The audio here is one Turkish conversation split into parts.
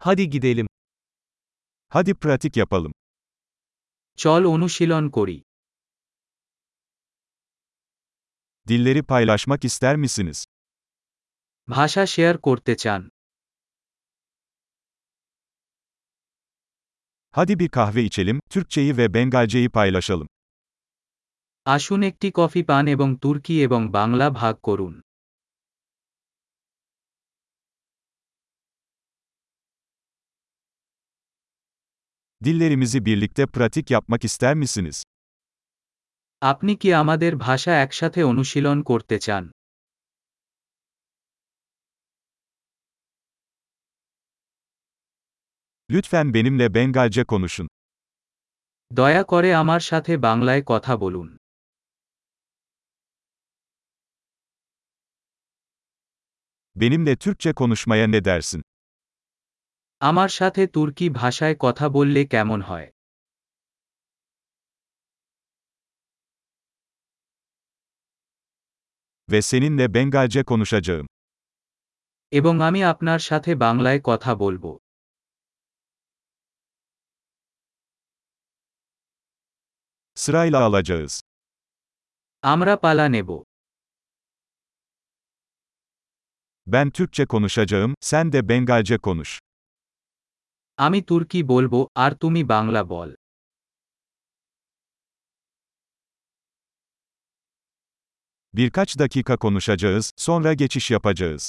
Hadi gidelim. Hadi pratik yapalım. চল অনুশীলন করি Dilleri paylaşmak ister misiniz? ভাষা শেয়ার করতে চান Hadi bir kahve içelim, Türkçeyi ve Bengalceyi paylaşalım. আসুন একটি কফি পান এবং তুর্কি এবং বাংলা ভাগ করুন Dillerimizi birlikte pratik yapmak ister misiniz? আপনি কি আমাদের ভাষা একসাথে অনুশীলন করতে চান Lütfen benimle Bengalce konuşun. দয়া করে আমার সাথে বাংলায় কথা বলুন Benimle Türkçe konuşmaya ne dersin? আমার সাথে তুর্কি ভাষায় কথা বললে কেমন হয় Ve seninle Bengalce konuşacağım. এবং আমি আপনার সাথে বাংলায় কথা বলবো Sırayla alacağız. আমরা পালা নেব Ben Türkçe konuşacağım, sen de Bengalce konuş. আমি তুর্কি বলব আর তুমি বাংলা বল Birkaç dakika konuşacağız, sonra geçiş yapacağız.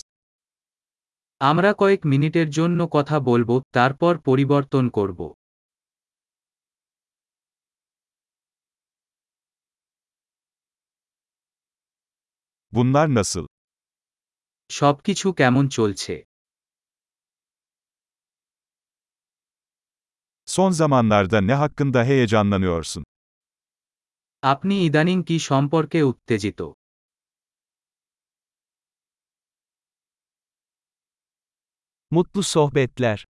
আমরা কয়েক মিনিটের জন্য কথা বলব তারপর পরিবর্তন করব Bunlar nasıl? সবকিছু কেমন চলছে Son zamanlarda ne hakkında heyecanlanıyorsun? আপনি ইদানিং কি সম্পর্কে উত্তেজিত Mutlu sohbetler.